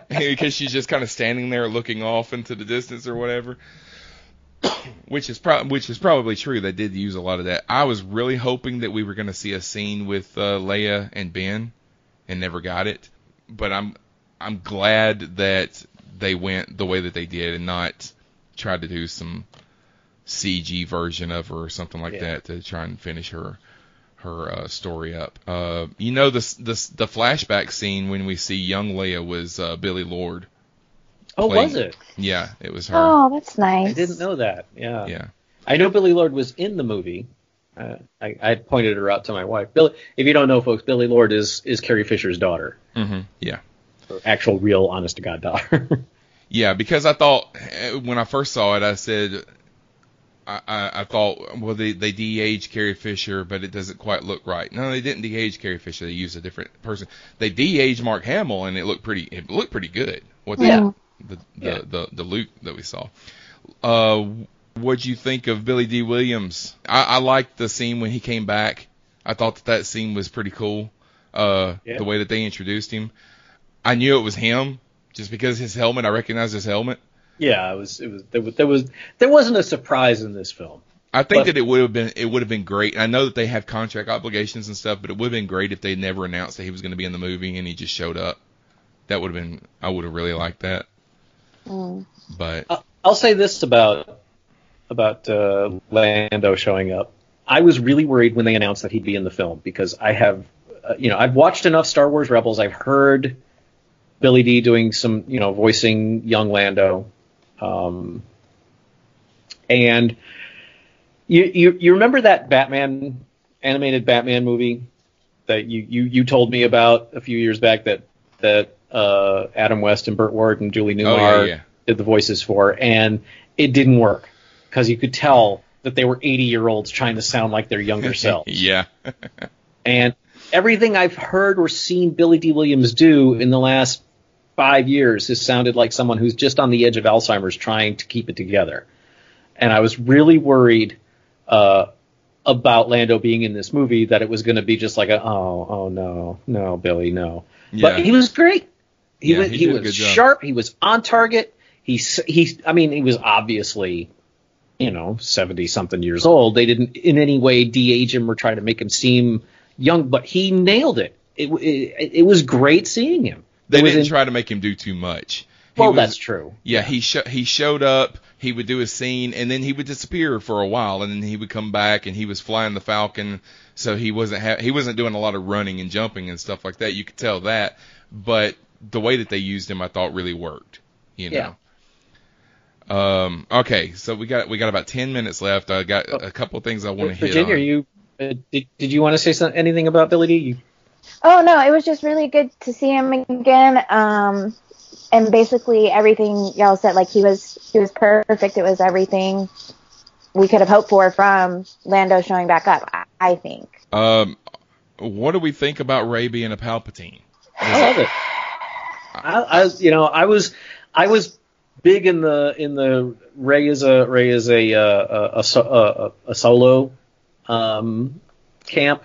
D: because she's just kind of standing there looking off into the distance or whatever. which is pro- which is probably true. They did use a lot of that. I was really hoping that we were going to see a scene with uh, Leia and Ben, and never got it. But I'm I'm glad that they went the way that they did and not tried to do some CG version of her or something like
E: Yeah.
D: that to try and finish her her uh, story up. Uh, you know the the the flashback scene when we see young Leia was uh, Billie Lourd.
E: Oh,
D: playing-
E: was it?
D: Yeah, it was her.
F: Oh, that's nice.
E: I didn't know that. Yeah.
D: Yeah.
E: I know Billie Lourd was in the movie. Uh, I, I pointed her out to my wife. Billie, if you don't know, folks, Billie Lourd is is Carrie Fisher's daughter,
D: hmm Yeah.
E: her actual, real, honest to god daughter.
D: Yeah, because I thought eh, when I first saw it, I said, I, I, I thought, well, they they de-aged Carrie Fisher, but it doesn't quite look right. No, they didn't de-age Carrie Fisher. They used a different person. They de-aged Mark Hamill, and it looked pretty. It looked pretty good. What they,
F: Yeah.
D: the the,
E: Yeah.
D: the the Luke that we saw. Uh, what'd you think of Billy Dee Williams? I, I liked the scene when he came back. I thought that that scene was pretty cool. Uh,
E: Yeah.
D: the way that they introduced him. I knew it was him just because his helmet. I recognized his helmet.
E: Yeah, it was. It was. There was. There was. There wasn't a surprise in this film.
D: I think
E: But-
D: that it would have been it would have been great. I know that they have contract obligations and stuff, but it would have been great if they never announced that he was going to be in the movie and he just showed up. That would have been I would have really liked that. But
E: I- I'll say this about about uh, Lando showing up. I was really worried when they announced that he'd be in the film because I have, uh, you know, I've watched enough Star Wars Rebels. I've heard Billy Dee doing some, you know, voicing young Lando, um, and you, you you remember that Batman animated Batman movie that you you you told me about a few years back that that uh, Adam West and Burt Ward and Julie Newmar
D: Oh, yeah, yeah.
E: did the voices for, and it didn't work because you could tell that they were 80 year olds trying to sound like their younger selves.
D: yeah,
E: And everything I've heard or seen Billy Dee Williams do in the last five years has sounded like someone who's just on the edge of Alzheimer's trying to keep it together. And I was really worried uh, about Lando being in this movie that it was going to be just like a oh oh no no Billy no.
D: Yeah.
E: But he was great. He
D: Yeah,
E: was
D: he
E: he, was
D: job.
E: sharp. He was on target. He's he's I mean he was obviously you know 70 something years old. They didn't in any way de-age him or try to make him seem young, but he nailed it. It it, it was great seeing him.
D: They didn't
E: in-
D: try to make him do too much. He
E: Well,
D: was-
E: that's true.
D: Yeah, he sho- he showed up. He would do a scene, and then he would disappear for a while, and then he would come back, and he was flying the Falcon, so he wasn't ha- he wasn't doing a lot of running and jumping and stuff like that. You could tell that, but the way that they used him, I thought really worked. You know. Yeah. Um. Okay, so we got we got about ten minutes left. I got a couple of things I want to hit
E: Virginia,
D: on.
E: you uh, did, did you want to say something, anything about Billy Dee? You,
F: Oh no, it was just really good to see him again. Um, and basically everything y'all said, like he was, he was perfect. It was everything we could have hoped for from Lando showing back up. I, I think.
D: Um, what do we think about Rey being a Palpatine?
E: I love it. I, I you know I was I was big in the in the Rey is a Rey is a uh, a, a, a, a solo um, camp,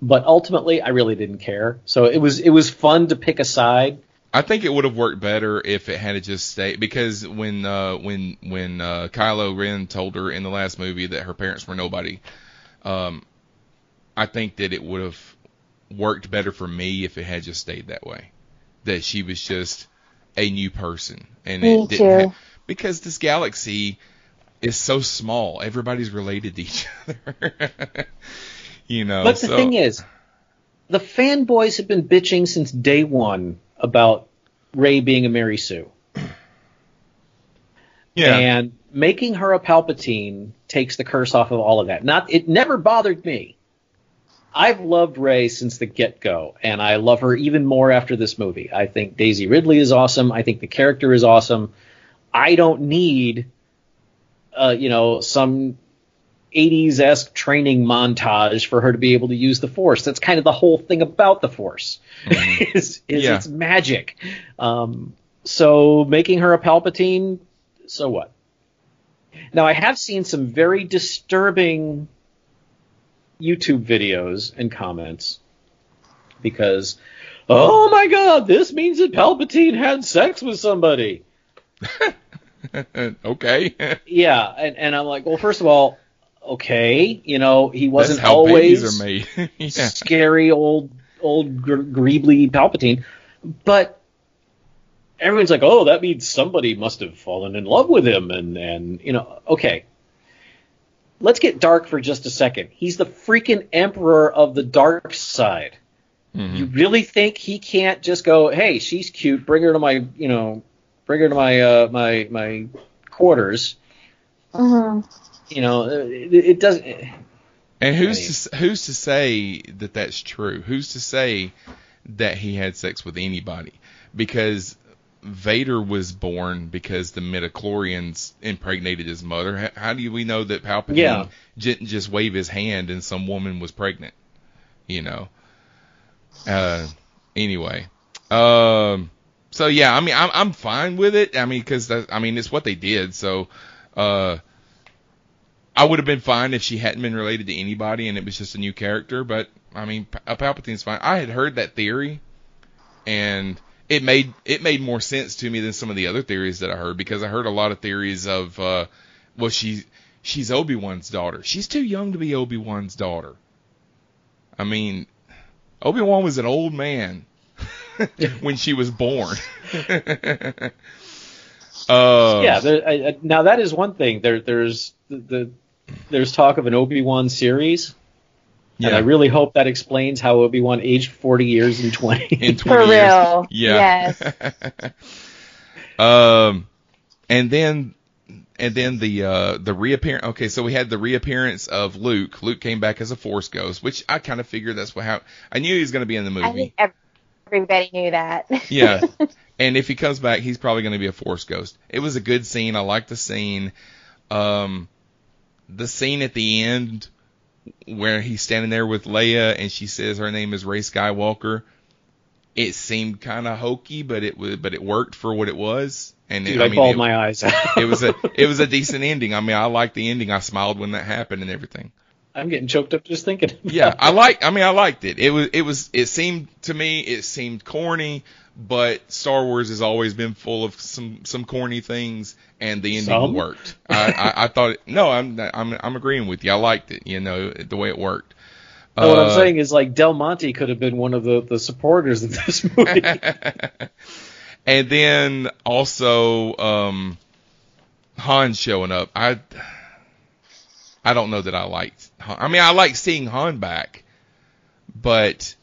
E: but ultimately I really didn't care. So it was it was fun to pick a side
D: I think it would have worked better if it had just stayed because when uh, when when uh, Kylo Ren told her in the last movie that her parents were nobody, um, I think that it would have worked better for me if it had just stayed that way, that she was just a new person and
F: Me
D: it didn't
F: too.
D: ha- because this galaxy is so small, everybody's related to each other. You know,
E: But the
D: so-
E: thing is, the fanboys have been bitching since day one about Rey being a Mary Sue.
D: yeah.
E: And making her a Palpatine takes the curse off of all of that. Not it never bothered me. I've loved Rey since the get go, and I love her even more after this movie. I think Daisy Ridley is awesome. I think the character is awesome. I don't need, uh, you know, some 80s esque training montage for her to be able to use the Force. That's kind of the whole thing about the Force is, is
D: Yeah.
E: its magic. Um, so making her a Palpatine, so what? Now I have seen some very disturbing YouTube videos and comments because, oh my God, this means that Palpatine had sex with somebody.
D: okay.
E: Yeah, and, and I'm like, well, first of all, okay, you know, he wasn't
D: how
E: always
D: babies are made. yeah.
E: scary old old gr- greebly Palpatine, but everyone's like, oh, that means somebody must have fallen in love with him, and and you know, okay. Let's get dark for just a second. He's the freaking emperor of the dark side.
D: Mhm.
E: You really think he can't just go, "Hey, she's cute. Bring her to my, you know, bring her to my uh, my my quarters."
F: hmm
E: You know, it, it doesn't.
D: And who's to, who's to say that that's true? Who's to say that he had sex with anybody? Because Vader was born because the midichlorians impregnated his mother. How, how do we know that Palpatine
E: Yeah.
D: didn't just wave his hand and some woman was pregnant? You know. Uh. Anyway. Um. So yeah, I mean, I'm I'm fine with it. I mean, because I mean, it's what they did. So. Uh. I would have been fine if she hadn't been related to anybody and it was just a new character, but I mean, P- uh, Palpatine's fine. I had heard that theory, and it made it made more sense to me than some of the other theories that I heard because I heard a lot of theories of, uh, well, she she's Obi Wan's daughter. She's too young to be Obi Wan's daughter. I mean, Obi Wan was an old man when she was born. uh,
E: yeah, there, I, I, now that is one thing. There, there's the, the there's talk of an Obi Wan series, and I really hope that explains how Obi Wan aged 40 years in 20.
D: in 20
F: For
D: years.
F: real.
D: Yeah. um, and then and then the uh the reappearance. Okay, so we had the reappearance of Luke. Luke came back as a Force ghost, which I kind of figured that's what how I knew he was going to be in the
F: I
D: movie.
F: think everybody knew that.
D: Yeah. and if he comes back, he's probably going to be a Force ghost. It was a good scene. I liked the scene. Um, the scene at the end where he's standing there with Leia and she says her name is Rey Skywalker. It seemed kind of hokey, but it was, but it worked for what it was. And
E: Dude,
D: it,
E: I,
D: I mean,
E: bawled
D: it,
E: my eyes out.
D: it was a, it was a decent ending. I mean, I liked the ending. I smiled when that happened and everything.
E: I'm getting choked up just thinking.
D: Yeah. I like. I mean, I liked it. It was. It was. It seemed to me. It seemed corny, but Star Wars has always been full of some some corny things, and the ending
E: Some?
D: worked. I, I, I thought. It, no, I'm I'm I'm agreeing with you. I liked it. You know the way it worked.
E: No, what I'm
D: Uh,
E: saying is like Del Monte could have been one of the, the supporters of this movie.
D: and then also um, Han showing up. I I don't know that I liked. I mean, I like seeing Han back, but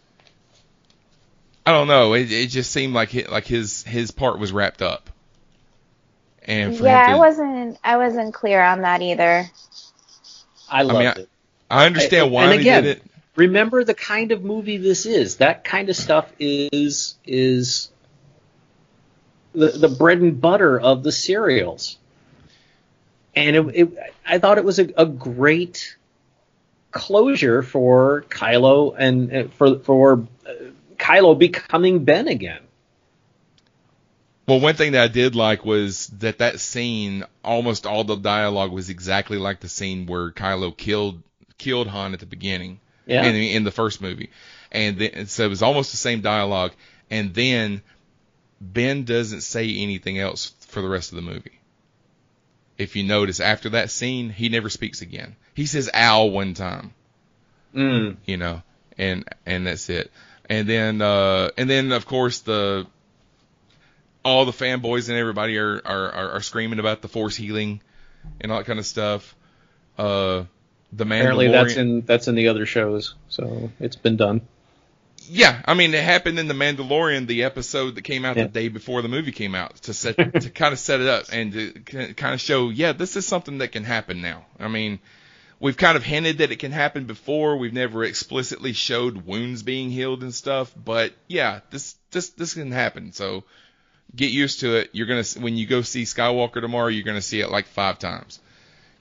D: I don't know. It, it just seemed like hi- like his his part was wrapped up. And for
F: yeah,
D: to,
F: I wasn't I wasn't clear on that either.
E: I loved
D: mean,
E: it.
D: I understand
E: I-
D: why
E: and
D: they
E: again,
D: did it.
E: Remember the kind of movie this is. That kind of stuff is is the the bread and butter of the serials. And it, it I thought it was a, a great closure for Kylo and uh, for for uh, Kylo becoming Ben again.
D: Well, one thing that I did like was that that scene, almost all the dialogue was exactly like the scene where Kylo killed killed Han at the beginning.
E: Yeah.
D: In, in the first movie, and then, so it was almost the same dialogue. And then Ben doesn't say anything else for the rest of the movie. If you notice, after that scene, he never speaks again. He says "ow" one time,
E: Mm.
D: you know, and and that's it. And then uh, and then of course the all the fanboys and everybody are are, are, screaming about the force healing and all that kind of stuff. Uh, the Mandalorian.
E: Apparently that's in that's in the other shows, so it's been done.
D: Yeah, I mean it happened in the Mandalorian, the episode that came out
E: Yeah.
D: the day before the movie came out to set to kind of set it up and to kind of show, yeah, this is something that can happen now. I mean, we've kind of hinted that it can happen before. We've never explicitly showed wounds being healed and stuff, but yeah, this this this can happen. So get used to it. You're gonna when you go see Skywalker tomorrow, you're gonna see it like five times.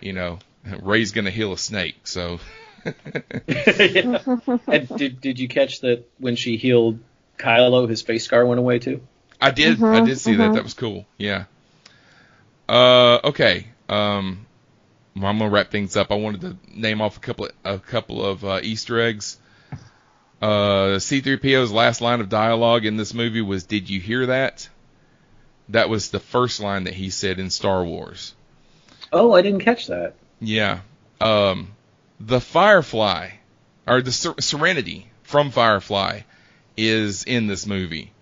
D: You know, Rey's gonna heal a snake, so.
E: Yeah. And did did you catch that when she healed Kylo, his face scar went away too?
D: I did. I did see that. That was cool. Yeah. Uh, okay. Um, well, I'm gonna wrap things up. I wanted to name off a couple of, a couple of uh, Easter eggs. Uh, C-3PO's last line of dialogue in this movie was, "Did you hear that?" That was the first line that he said in Star Wars.
E: Oh, I didn't catch that.
D: Yeah. Um, the Firefly, or the Ser- Serenity from Firefly, is in this movie.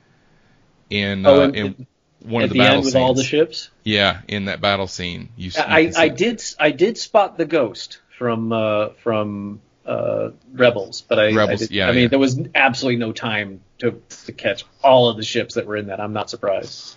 D: In uh,
E: Oh, and-
D: in one of the,
E: the
D: battle
E: end with all the ships.
D: Yeah, in that battle scene, you.
E: I, I did I did spot the ghost from uh, from uh, Rebels, but I
D: Rebels,
E: I, did-
D: yeah,
E: I mean
D: yeah.
E: there was absolutely no time to to catch all of the ships that were in that. I'm not surprised.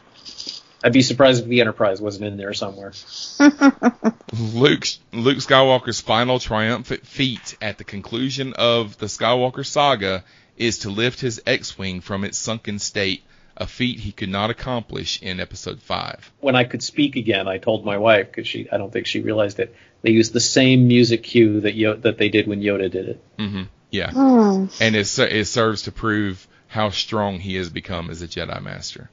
E: I'd be surprised if the Enterprise wasn't in there somewhere.
D: Luke Luke Skywalker's final triumphant feat at the conclusion of the Skywalker saga is to lift his X-wing from its sunken state, a feat he could not accomplish in Episode Five.
E: When I could speak again, I told my wife because she I don't think she realized it. They used the same music cue that Yo- that they did when Yoda did it.
D: hmm Yeah,
F: Hmm.
D: and it it serves to prove how strong he has become as a Jedi Master.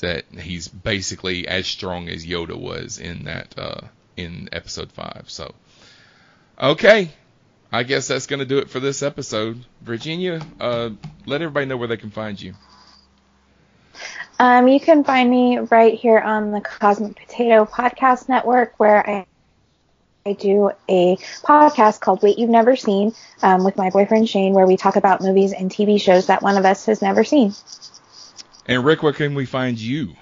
D: That he's basically as strong as Yoda was in that uh, in Episode Five. So, okay, I guess that's gonna do it for this episode. Virginia, uh, let everybody know where they can find you.
F: Um, you can find me right here on the Cosmic Potato Podcast Network, where I I do a podcast called Wait You've Never Seen um, with my boyfriend Shane, where we talk about movies and TV shows that one of us has never seen.
D: And Rick, where can we find you?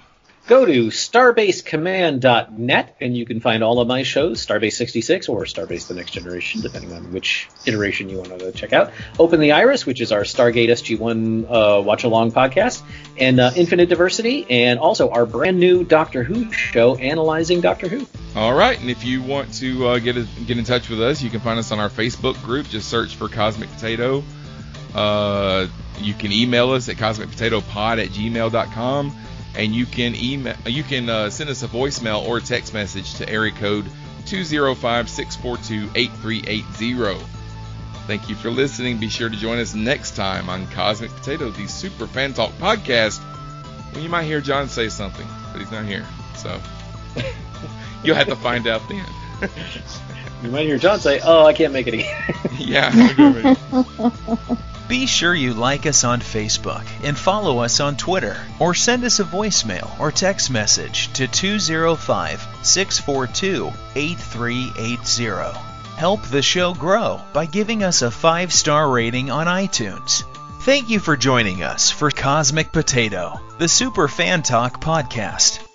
E: Go to starbasecommand.net and you can find all of my shows, Starbase 66 or Starbase The Next Generation, depending on which iteration you want to check out. Open the Iris, which is our Stargate SG1 uh, watch along podcast, and uh, Infinite Diversity, and also our brand new Doctor Who show, Analyzing Doctor Who.
D: All right, and if you want to uh, get a, get in touch with us, you can find us on our Facebook group. Just search for Cosmic Potato. You can email us at cosmicpotatopod at gmail.com, and you can email you can uh, send us a voicemail or a text message to area code 205-642-8380. Thank you for listening. Be sure to join us next time on Cosmic Potato, the Super Fan Talk podcast. When you might hear John say something, but he's not here, so you'll have to find out then.
E: You might hear John say, Oh, I can't make it again.
D: yeah.
G: Be sure you like us on Facebook and follow us on Twitter or send us a voicemail or text message to 205 642 8380. Help the show grow by giving us a five star rating on iTunes. Thank you for joining us for Cosmic Potato, the Super Fan Talk podcast.